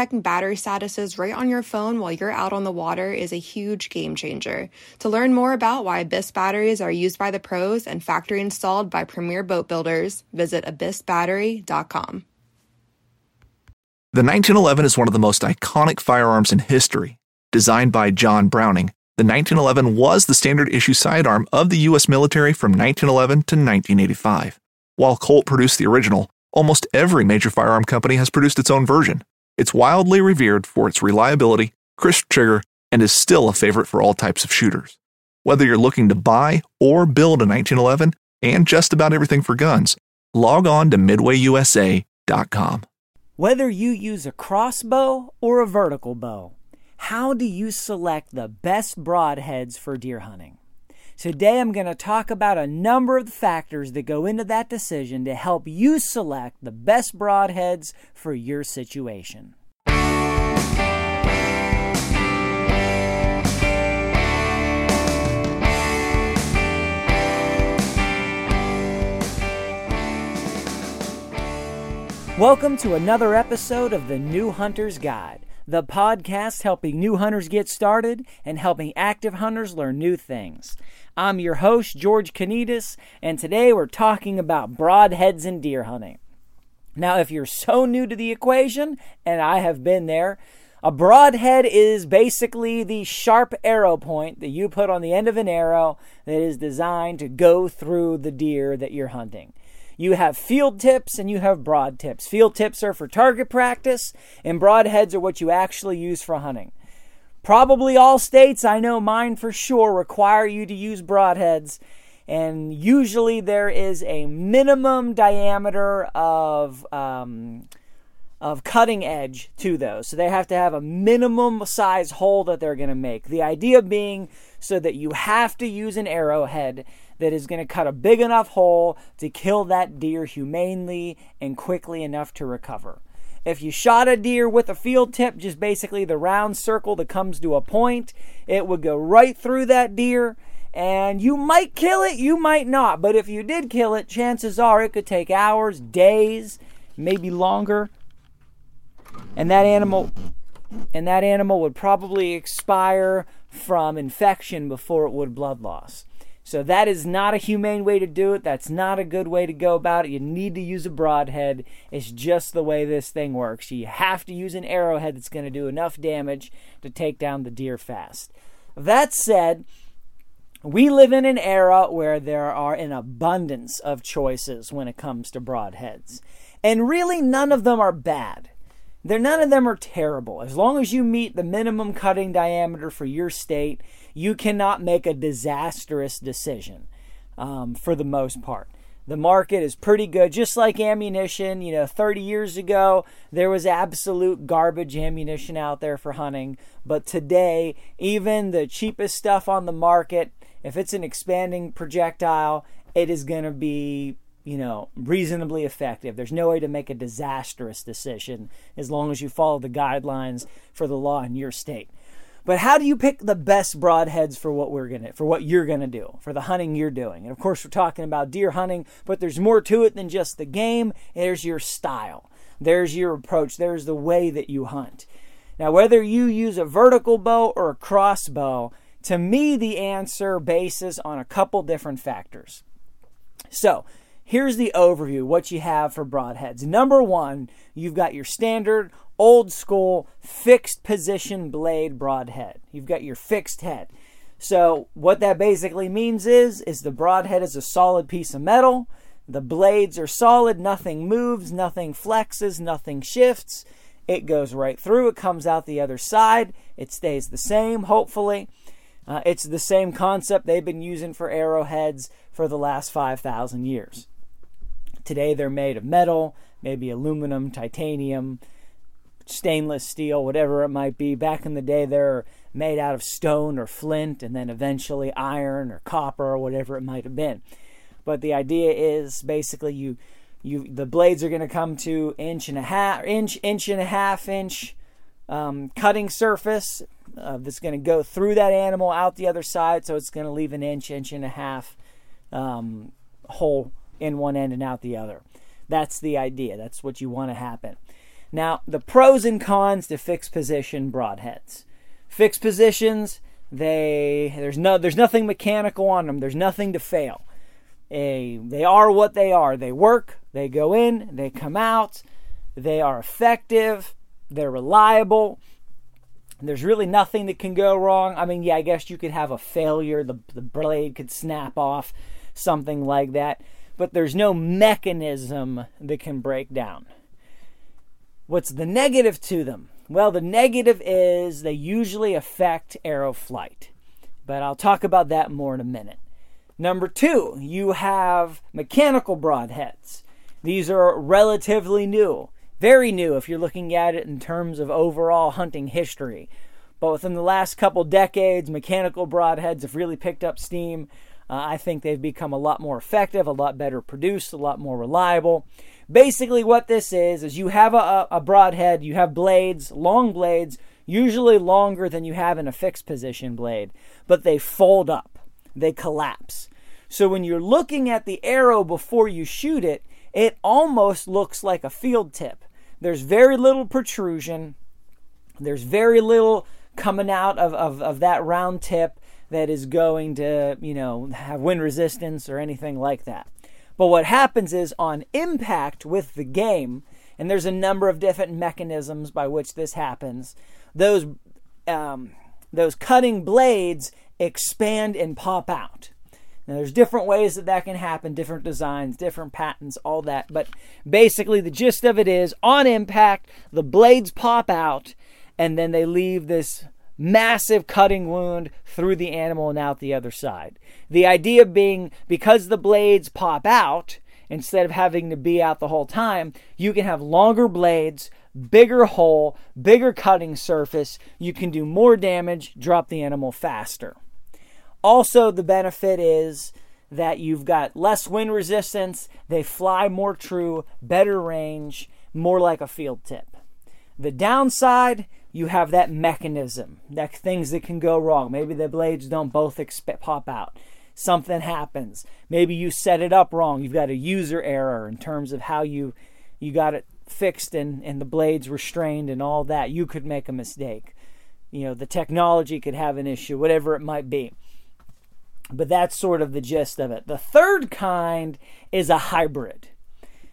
checking battery statuses right on your phone while you're out on the water is a huge game changer. To learn more about why Abyss batteries are used by the pros and factory installed by premier boat builders, visit abyssbattery.com. The 1911 is one of the most iconic firearms in history. Designed by John Browning, the 1911 was the standard issue sidearm of the U.S. military from 1911 to 1985. While Colt produced the original, almost every major firearm company has produced its own version. It's wildly revered for its reliability, crisp trigger, and is still a favorite for all types of shooters. Whether you're looking to buy or build a 1911 and just about everything for guns, log on to midwayusa.com. Whether you use a crossbow or a vertical bow, how do you select the best broadheads for deer hunting? Today, I'm going to talk about a number of the factors that go into that decision to help you select the best broadheads for your situation. Welcome to another episode of the New Hunter's Guide, the podcast helping new hunters get started and helping active hunters learn new things. I'm your host, George Kanitas, and today we're talking about broadheads and deer hunting. Now, if you're so new to the equation, and I have been there, a broadhead is basically the sharp arrow point that you put on the end of an arrow that is designed to go through the deer that you're hunting. You have field tips and you have broad tips. Field tips are for target practice, and broadheads are what you actually use for hunting. Probably all states, I know mine for sure, require you to use broadheads. And usually there is a minimum diameter of, um, of cutting edge to those. So they have to have a minimum size hole that they're going to make. The idea being so that you have to use an arrowhead that is going to cut a big enough hole to kill that deer humanely and quickly enough to recover. If you shot a deer with a field tip, just basically the round circle that comes to a point, it would go right through that deer and you might kill it, you might not. But if you did kill it, chances are it could take hours, days, maybe longer. And that animal and that animal would probably expire from infection before it would blood loss. So that is not a humane way to do it. That's not a good way to go about it. You need to use a broadhead. It's just the way this thing works. You have to use an arrowhead that's going to do enough damage to take down the deer fast. That said, we live in an era where there are an abundance of choices when it comes to broadheads. And really, none of them are bad. They're, none of them are terrible. As long as you meet the minimum cutting diameter for your state, you cannot make a disastrous decision um, for the most part. The market is pretty good, just like ammunition. You know, 30 years ago, there was absolute garbage ammunition out there for hunting. But today, even the cheapest stuff on the market, if it's an expanding projectile, it is going to be, you know, reasonably effective. There's no way to make a disastrous decision as long as you follow the guidelines for the law in your state. But how do you pick the best broadheads for what we're gonna for what you're gonna do for the hunting you're doing? And of course, we're talking about deer hunting, but there's more to it than just the game. There's your style. There's your approach. There's the way that you hunt. Now, whether you use a vertical bow or a crossbow, to me, the answer bases on a couple different factors. So, here's the overview what you have for broadheads. Number one, you've got your standard old school fixed position blade broadhead. You've got your fixed head. So what that basically means is is the broadhead is a solid piece of metal. The blades are solid, nothing moves, nothing flexes, nothing shifts. It goes right through, it comes out the other side, it stays the same, hopefully. Uh, it's the same concept they've been using for arrowheads for the last 5,000 years. Today they're made of metal, maybe aluminum, titanium, stainless steel, whatever it might be. Back in the day, they're made out of stone or flint, and then eventually iron or copper or whatever it might have been. But the idea is basically you you the blades are going to come to inch and a half inch inch and a half inch um, cutting surface uh, that's going to go through that animal out the other side so it's going to leave an inch inch and a half um, hole in one end and out the other. That's the idea. That's what you want to happen. Now the pros and cons to fixed position broadheads. Fixed positions they there's no there's nothing mechanical on them. There's nothing to fail. A, they are what they are. They work, they go in, they come out, they are effective, they're reliable. There's really nothing that can go wrong. I mean, yeah, I guess you could have a failure, the, the blade could snap off, something like that, but there's no mechanism that can break down. What's the negative to them? Well, the negative is they usually affect arrow flight, but I'll talk about that more in a minute. Number two, you have mechanical broadheads. These are relatively new, very new if you're looking at it in terms of overall hunting history. But within the last couple decades, mechanical broadheads have really picked up steam. Uh, I think they've become a lot more effective, a lot better produced, a lot more reliable. Basically, what this is is you have a, a broadhead, you have blades, long blades, usually longer than you have in a fixed position blade, but they fold up, they collapse. So when you're looking at the arrow before you shoot it, it almost looks like a field tip. There's very little protrusion, there's very little coming out of, of, of that round tip that is going to, you know, have wind resistance or anything like that. But what happens is on impact with the game, and there's a number of different mechanisms by which this happens, those um, those cutting blades expand and pop out. Now, there's different ways that that can happen, different designs, different patents, all that. But basically, the gist of it is on impact, the blades pop out, and then they leave this massive cutting wound through the animal and out the other side. The idea being because the blades pop out, instead of having to be out the whole time, you can have longer blades, bigger hole, bigger cutting surface. You can do more damage, drop the animal faster. Also, the benefit is that you've got less wind resistance, they fly more true, better range, more like a field tip. The downside, you have that mechanism, that things that can go wrong. Maybe the blades don't both exp- pop out. Something happens. Maybe you set it up wrong. You've got a user error in terms of how you you got it fixed and, and the blades restrained and all that. You could make a mistake. You know, the technology could have an issue, whatever it might be. But that's sort of the gist of it. The third kind is a hybrid.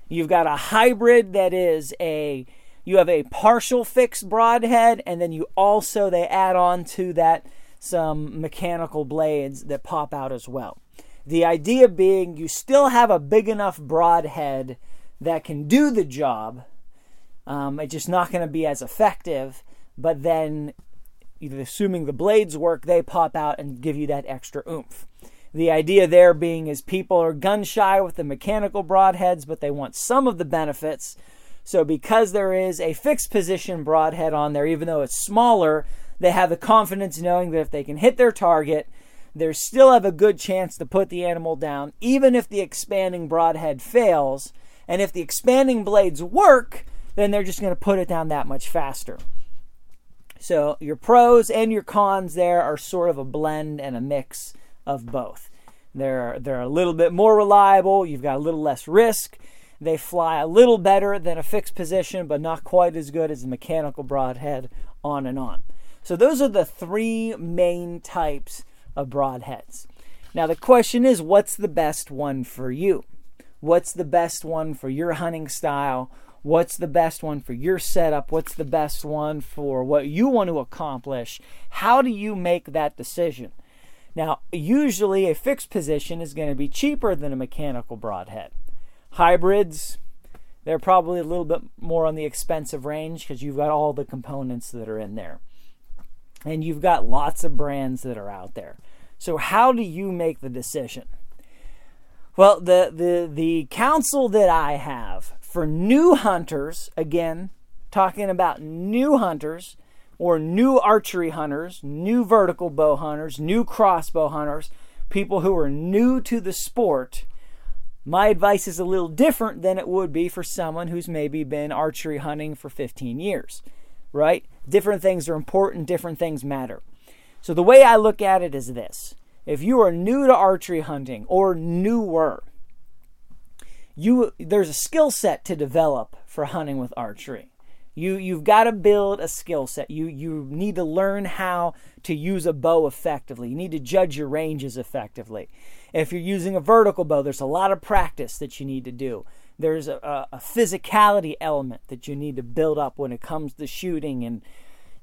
You've got a hybrid that is a you have a partial fixed broadhead and then you also they add on to that some mechanical blades that pop out as well. The idea being you still have a big enough broadhead that can do the job. Um, it's just not going to be as effective, but then assuming the blades work, they pop out and give you that extra oomph. The idea there being is people are gun shy with the mechanical broadheads, but they want some of the benefits. So, because there is a fixed position broadhead on there, even though it's smaller, they have the confidence knowing that if they can hit their target, they still have a good chance to put the animal down, even if the expanding broadhead fails. And if the expanding blades work, then they're just going to put it down that much faster. So your pros and your cons there are sort of a blend and a mix of both. They're they're a little bit more reliable, you've got a little less risk. They fly a little better than a fixed position, but not quite as good as a mechanical broadhead, on and on. So those are the three main types of broadheads. Now the question is what's the best one for you? What's the best one for your hunting style? what's the best one for your setup, what's the best one for what you want to accomplish. How do you make that decision? Now, usually a fixed position is going to be cheaper than a mechanical broadhead. Hybrids, they're probably a little bit more on the expensive range because you've got all the components that are in there. And you've got lots of brands that are out there. So, how do you make the decision? Well, the, the, the counsel that I have for new hunters, again, talking about new hunters or new archery hunters, new vertical bow hunters, new crossbow hunters, people who are new to the sport, my advice is a little different than it would be for someone who's maybe been archery hunting for 15 years, right? Different things are important, different things matter. So the way I look at it is this if you are new to archery hunting or newer, you there's a skill set to develop for hunting with archery. You you've got to build a skill set. You you need to learn how to use a bow effectively. You need to judge your ranges effectively. If you're using a vertical bow, there's a lot of practice that you need to do. There's a, a physicality element that you need to build up when it comes to shooting and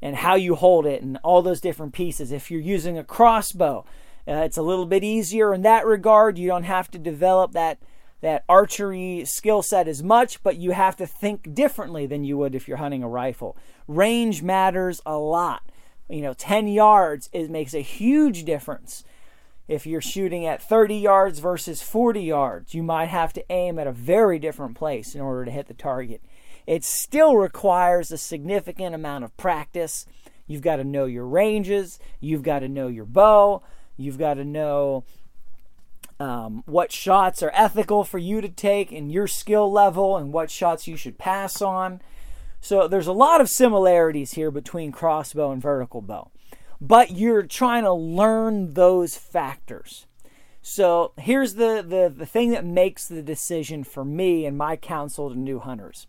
and how you hold it and all those different pieces. If you're using a crossbow, uh, it's a little bit easier in that regard. You don't have to develop that that archery skill set as much, but you have to think differently than you would if you're hunting a rifle. Range matters a lot. You know, 10 yards it makes a huge difference. If you're shooting at 30 yards versus 40 yards, you might have to aim at a very different place in order to hit the target. It still requires a significant amount of practice. You've got to know your ranges, you've got to know your bow, you've got to know um, what shots are ethical for you to take in your skill level and what shots you should pass on. So there's a lot of similarities here between crossbow and vertical bow, but you're trying to learn those factors. So here's the, the, the thing that makes the decision for me and my counsel to new hunters.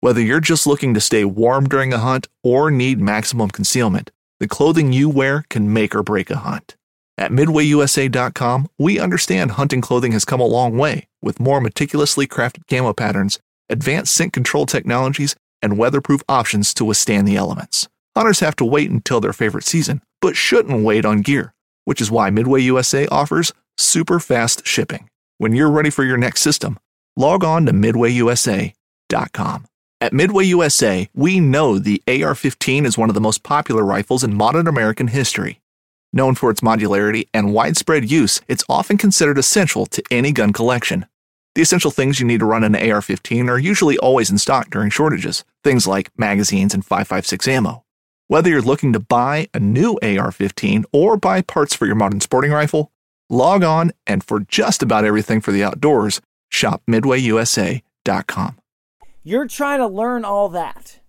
Whether you're just looking to stay warm during a hunt or need maximum concealment, the clothing you wear can make or break a hunt. At MidwayUSA.com, we understand hunting clothing has come a long way with more meticulously crafted camo patterns, advanced scent control technologies, and weatherproof options to withstand the elements. Hunters have to wait until their favorite season, but shouldn't wait on gear, which is why Midway USA offers super fast shipping. When you're ready for your next system, log on to MidwayUSA.com. At Midway USA, we know the AR 15 is one of the most popular rifles in modern American history. Known for its modularity and widespread use, it's often considered essential to any gun collection. The essential things you need to run an AR 15 are usually always in stock during shortages, things like magazines and 5.56 ammo. Whether you're looking to buy a new AR 15 or buy parts for your modern sporting rifle, log on and for just about everything for the outdoors, shop MidwayUSA.com. You're trying to learn all that,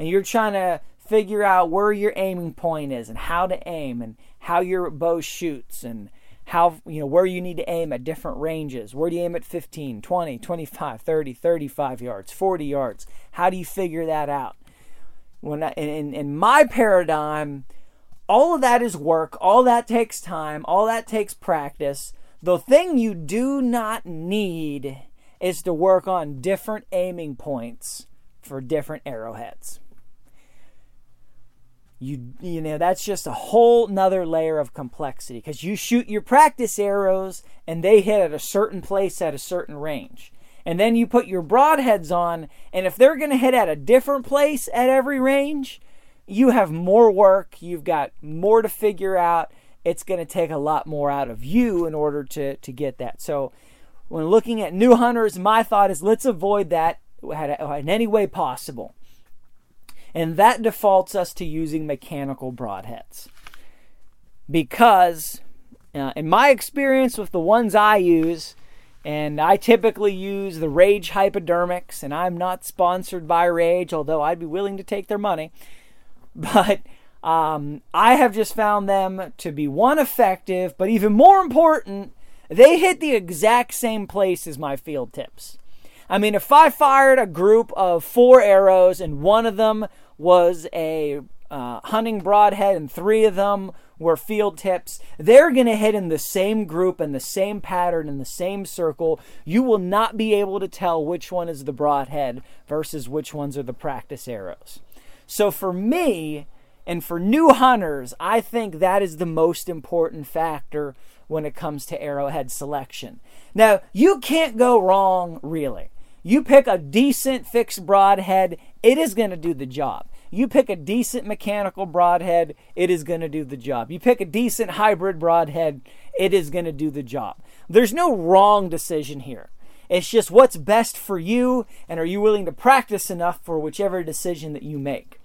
and you're trying to figure out where your aiming point is and how to aim and how your bow shoots and how you know where you need to aim at different ranges. Where do you aim at 15 20 25 30 35 yards 40 yards? How do you figure that out when I, in, in my paradigm all of that is work all that takes time all that takes practice. The thing you do not need is to work on different aiming points for different arrowheads. You you know that's just a whole nother layer of complexity because you shoot your practice arrows and they hit at a certain place at a certain range and then you put your broadheads on and if they're going to hit at a different place at every range you have more work you've got more to figure out it's going to take a lot more out of you in order to to get that so when looking at new hunters my thought is let's avoid that in any way possible and that defaults us to using mechanical broadheads. Because, uh, in my experience with the ones I use, and I typically use the Rage Hypodermics, and I'm not sponsored by Rage, although I'd be willing to take their money. But um, I have just found them to be one effective, but even more important, they hit the exact same place as my field tips. I mean, if I fired a group of four arrows and one of them was a uh, hunting broadhead, and three of them were field tips. They're going to hit in the same group and the same pattern in the same circle. You will not be able to tell which one is the broadhead versus which ones are the practice arrows. So for me, and for new hunters, I think that is the most important factor when it comes to arrowhead selection. Now, you can't go wrong, really. You pick a decent fixed broadhead, it is going to do the job. You pick a decent mechanical broadhead, it is going to do the job. You pick a decent hybrid broadhead, it is going to do the job. There's no wrong decision here. It's just what's best for you, and are you willing to practice enough for whichever decision that you make?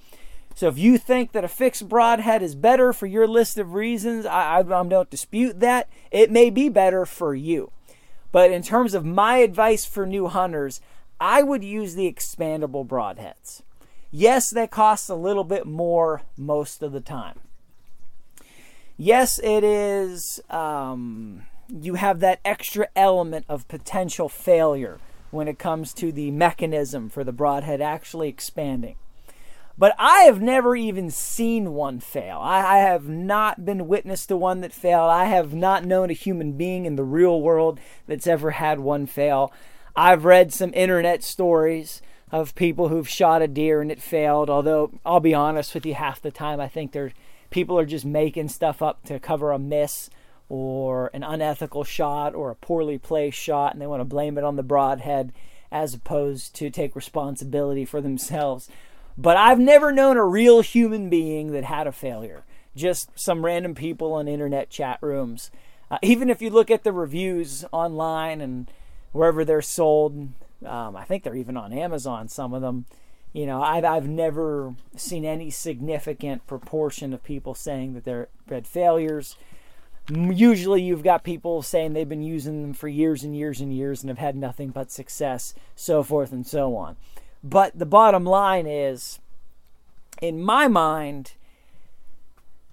So if you think that a fixed broadhead is better for your list of reasons, I, I, don't dispute that. It may be better for you. But in terms of my advice for new hunters, I would use the expandable broadheads. Yes, they cost a little bit more most of the time. Yes, it is. Um, you have that extra element of potential failure when it comes to the mechanism for the broadhead actually expanding. But I have never even seen one fail. I, I, have not been witness to one that failed. I have not known a human being in the real world that's ever had one fail. I've read some internet stories of people who've shot a deer and it failed, although I'll be honest with you, half the time I think they're people are just making stuff up to cover a miss or an unethical shot or a poorly placed shot and they want to blame it on the broadhead as opposed to take responsibility for themselves. But I've never known a real human being that had a failure. Just some random people in internet chat rooms. Uh, even if you look at the reviews online and wherever they're sold, um, I think they're even on Amazon, some of them. You know, I've, I've never seen any significant proportion of people saying that they're had failures. Usually, you've got people saying they've been using them for years and years and years and have had nothing but success, so forth and so on. But the bottom line is, in my mind,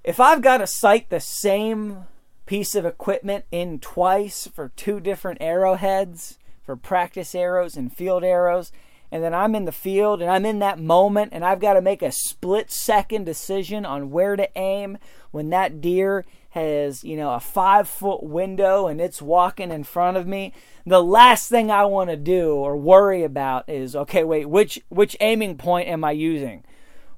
if I've got to sight the same piece of equipment in twice for two different arrowheads, for practice arrows and field arrows, and then I'm in the field and I'm in that moment and I've got to make a split second decision on where to aim when that deer has, you know, a five foot window and it's walking in front of me, the last thing I want to do or worry about is okay, wait, which which aiming point am I using?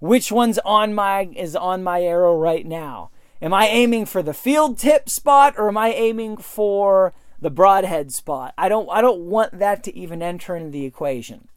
Which one's on my is on my arrow right now? Am I aiming for the field tip spot or am I aiming for the broadhead spot? I don't I don't want that to even enter into the equation.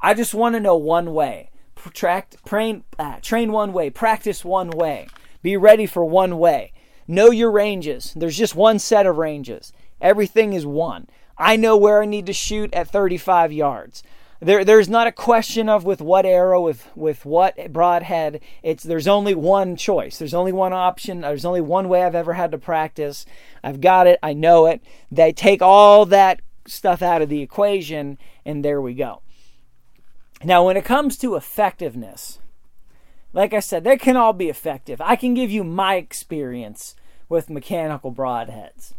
I just want to know one way. Tract, train, uh, train one way, practice one way, be ready for one way. Know your ranges. There's just one set of ranges. Everything is one. I know where I need to shoot at 35 yards. There, there's not a question of with what arrow, with with what broadhead. It's there's only one choice. There's only one option. There's only one way I've ever had to practice. I've got it. I know it. They take all that stuff out of the equation, and there we go. Now, when it comes to effectiveness, like I said, they can all be effective. I can give you my experience with mechanical broadheads.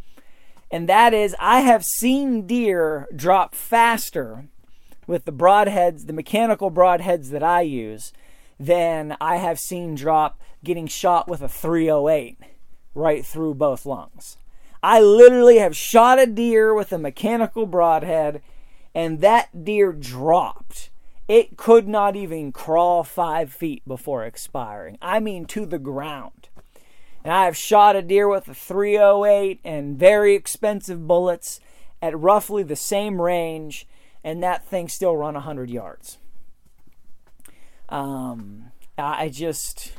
And that is, I have seen deer drop faster with the broadheads, the mechanical broadheads that I use, than I have seen drop getting shot with a 308 right through both lungs. I literally have shot a deer with a mechanical broadhead, and that deer dropped it could not even crawl five feet before expiring. I mean, to the ground. And I have shot a deer with a 308 and very expensive bullets at roughly the same range, and that thing still run 100 yards. Um, I just,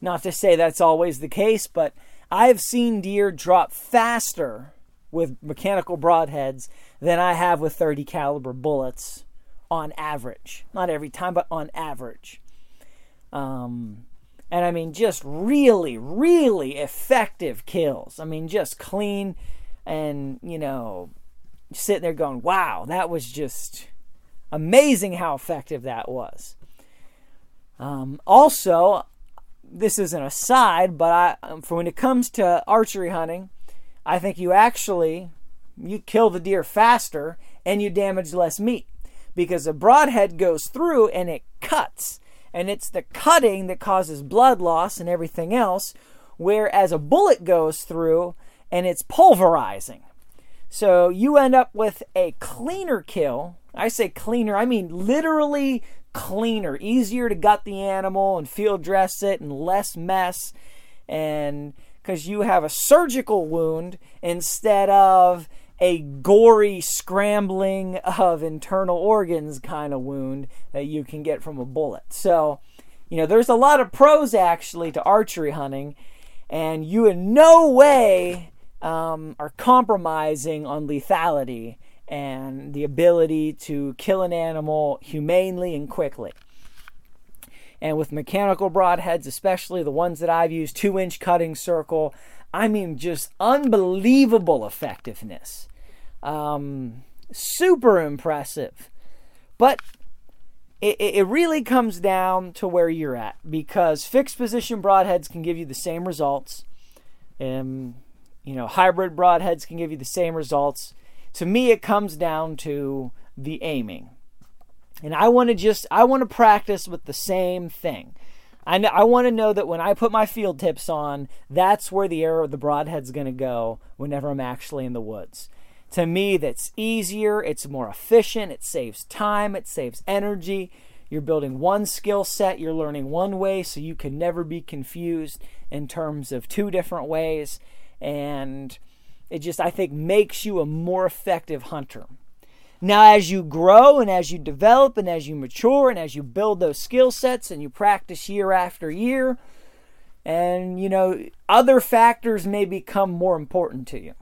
not to say that's always the case, but I've seen deer drop faster with mechanical broadheads than I have with 30 caliber bullets on average. Not every time, but on average. Um, and I mean, just really, really effective kills. I mean, just clean and, you know, sitting there going, wow, that was just amazing how effective that was. Um, also, this is an aside, but I, um, for when it comes to archery hunting, I think you actually you kill the deer faster and you damage less meat because a broadhead goes through and it cuts. And it's the cutting that causes blood loss and everything else, whereas a bullet goes through and it's pulverizing. So you end up with a cleaner kill. I say cleaner, I mean literally cleaner, easier to gut the animal and field dress it and less mess. And because you have a surgical wound instead of a gory scrambling of internal organs kind of wound that you can get from a bullet. So, you know, there's a lot of pros actually to archery hunting, and you in no way um, are compromising on lethality and the ability to kill an animal humanely and quickly. And with mechanical broadheads, especially the ones that I've used, two inch cutting circle, I mean, just unbelievable effectiveness. Um, super impressive. But it, it really comes down to where you're at because fixed position broadheads can give you the same results. Um, you know, hybrid broadheads can give you the same results. To me, it comes down to the aiming. And I want to just, I want to practice with the same thing. I, know, I want to know that when I put my field tips on, that's where the arrow the broadhead's going to go whenever I'm actually in the woods. To me, that's easier, it's more efficient, it saves time, it saves energy. You're building one skill set, you're learning one way, so you can never be confused in terms of two different ways. And it just, I think, makes you a more effective hunter. Now, as you grow and as you develop and as you mature and as you build those skill sets and you practice year after year, and you know, other factors may become more important to you.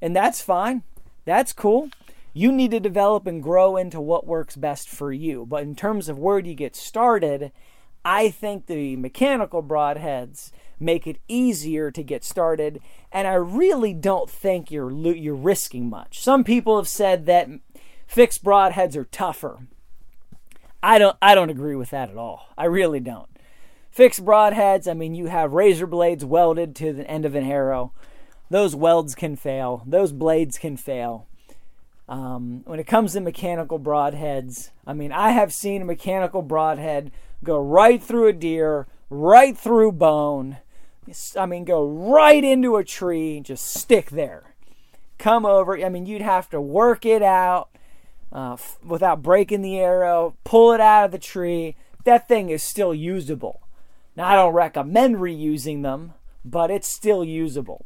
And that's fine. That's cool. You need to develop and grow into what works best for you. But in terms of where do you get started, I think the mechanical broadheads make it easier to get started, and I really don't think you're you're risking much. Some people have said that fixed broadheads are tougher. I don't I don't agree with that at all. I really don't. Fixed broadheads, I mean you have razor blades welded to the end of an arrow those welds can fail, those blades can fail. Um, when it comes to mechanical broadheads, I mean, I have seen a mechanical broadhead go right through a deer, right through bone. I mean, go right into a tree, just stick there. Come over. I mean, you'd have to work it out uh, f- without breaking the arrow, pull it out of the tree. That thing is still usable. Now, I don't recommend reusing them, but it's still usable.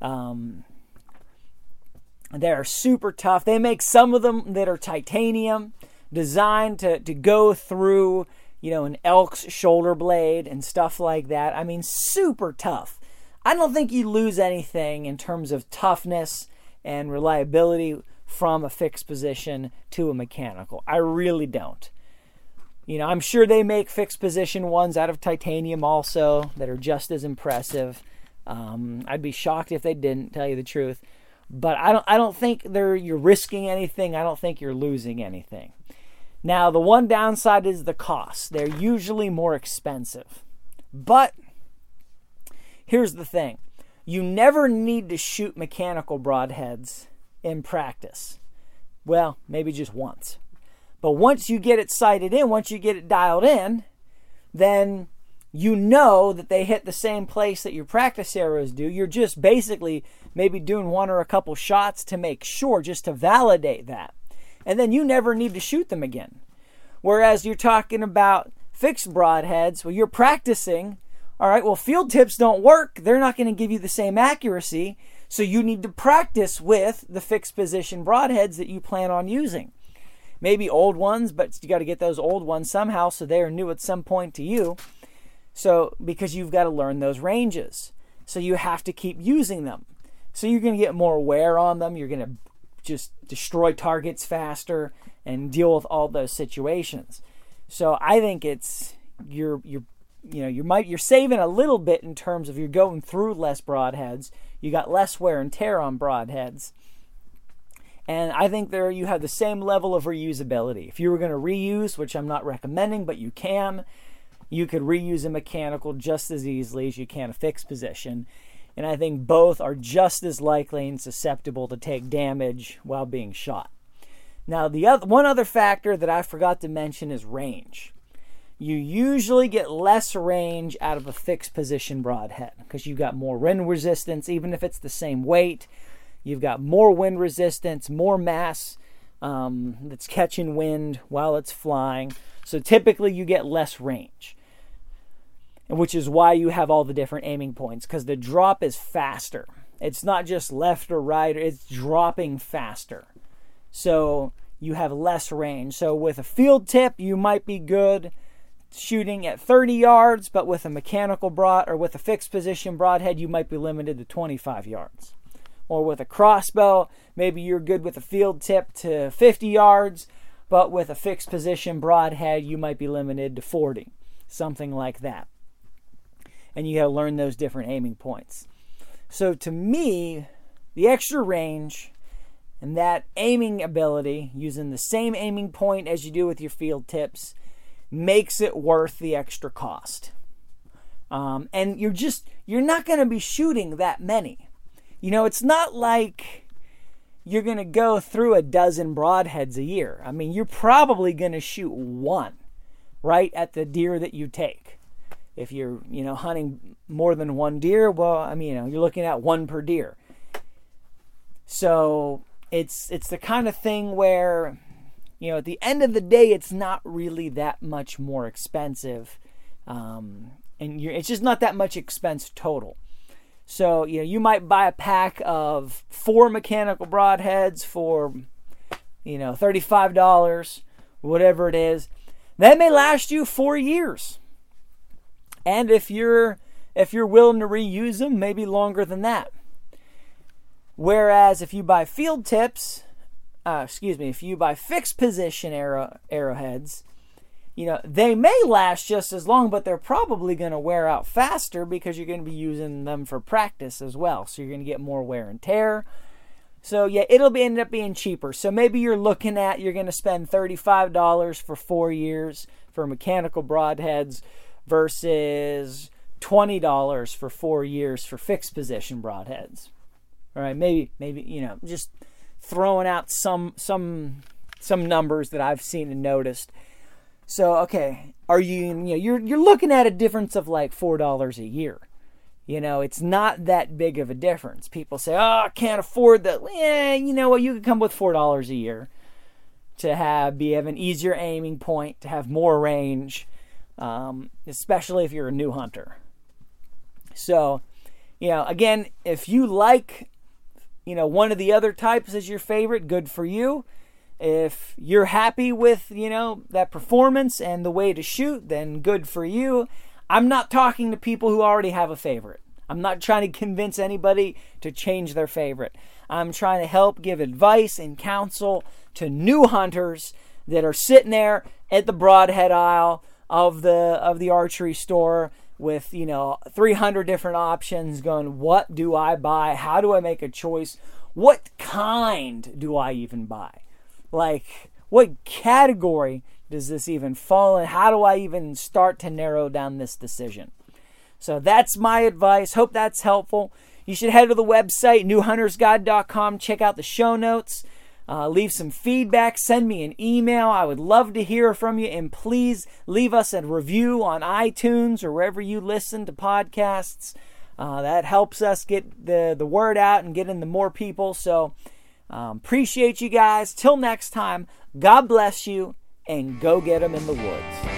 Um, they're super tough. They make some of them that are titanium, designed to, to go through, you know, an elk's shoulder blade and stuff like that. I mean, super tough. I don't think you lose anything in terms of toughness and reliability from a fixed position to a mechanical. I really don't. You know, I'm sure they make fixed position ones out of titanium also that are just as impressive. Um, I'd be shocked if they didn't tell you the truth, but I don't. I don't think they're you're risking anything. I don't think you're losing anything. Now, the one downside is the cost. They're usually more expensive, but here's the thing: you never need to shoot mechanical broadheads in practice. Well, maybe just once. But once you get it sighted in, once you get it dialed in, then you know that they hit the same place that your practice arrows do. You're just basically maybe doing one or a couple shots to make sure, just to validate that. And then you never need to shoot them again. Whereas you're talking about fixed broadheads, well, you're practicing. All right, well, field tips don't work. They're not going to give you the same accuracy. So you need to practice with the fixed position broadheads that you plan on using. Maybe old ones, but you got to get those old ones somehow so they are new at some point to you. So, because you've got to learn those ranges. So, you have to keep using them. So, you're going to get more wear on them. You're going to just destroy targets faster and deal with all those situations. So, I think it's you're you're you know you might you're saving a little bit in terms of you're going through less broadheads. You got less wear and tear on broadheads. And I think there you have the same level of reusability. If you were going to reuse, which I'm not recommending, but you can, you could reuse a mechanical just as easily as you can a fixed position. And I think both are just as likely and susceptible to take damage while being shot. Now, the other, one other factor that I forgot to mention is range. You usually get less range out of a fixed position broadhead because you've got more wind resistance, even if it's the same weight. You've got more wind resistance, more mass um, that's catching wind while it's flying. So typically you get less range which is why you have all the different aiming points because the drop is faster. It's not just left or right, it's dropping faster. So you have less range. So with a field tip, you might be good shooting at 30 yards, but with a mechanical broad or with a fixed position broadhead, you might be limited to 25 yards. or with a crossbow, maybe you're good with a field tip to 50 yards, but with a fixed position broadhead, you might be limited to 40, something like that. And you got to learn those different aiming points. So to me, the extra range and that aiming ability, using the same aiming point as you do with your field tips, makes it worth the extra cost. Um, and you're just, you're not going to be shooting that many. You know, it's not like you're going to go through a dozen broadheads a year. I mean, you're probably going to shoot one right at the deer that you take. If you're, you know, hunting more than one deer, well, I mean, you know, you're looking at one per deer. So it's it's the kind of thing where you know at the end of the day it's not really that much more expensive um, and it's just not that much expense total. So you know you might buy a pack of four mechanical broadheads for you know $35 whatever it is. That may last you four years and if you're if you're willing to reuse them maybe longer than that Whereas if you buy field tips, uh, excuse me, if you buy fixed position arrow arrowheads, you know they may last just as long, but they're probably going to wear out faster because you're going to be using them for practice as well. So you're going to get more wear and tear. So yeah, it'll be end up being cheaper. So maybe you're looking at you're going to spend thirty-five dollars for four years for mechanical broadheads versus twenty dollars for four years for fixed position broadheads. All right, maybe maybe you know just throwing out some some some numbers that I've seen and noticed. So okay, are you you know you're you're looking at a difference of like four dollars a year. You know, it's not that big of a difference. People say, "Oh, I can't afford that." Yeah, you know what? You could come with four dollars a year to have be have an easier aiming point, to have more range, um, especially if you're a new hunter. So, you know, again, if you like you know, one of the other types is your favorite, good for you. If you're happy with, you know, that performance and the way to shoot, then good for you. I'm not talking to people who already have a favorite. I'm not trying to convince anybody to change their favorite. I'm trying to help give advice and counsel to new hunters that are sitting there at the broadhead aisle of the of the archery store with you know 300 different options going what do i buy? How do i make a choice? What kind do i even buy? Like what category does this even fall in? How do i even start to narrow down this decision? So that's my advice. Hope that's helpful. You should head to the website newhuntersguide.com check out the show notes uh, leave some feedback, send me an email. I would love to hear from you. And please leave us a review on iTunes or wherever you listen to podcasts. Uh, that helps us get the, the word out and get into more people. So um, appreciate you guys. Till next time, God bless you and go get them in the woods.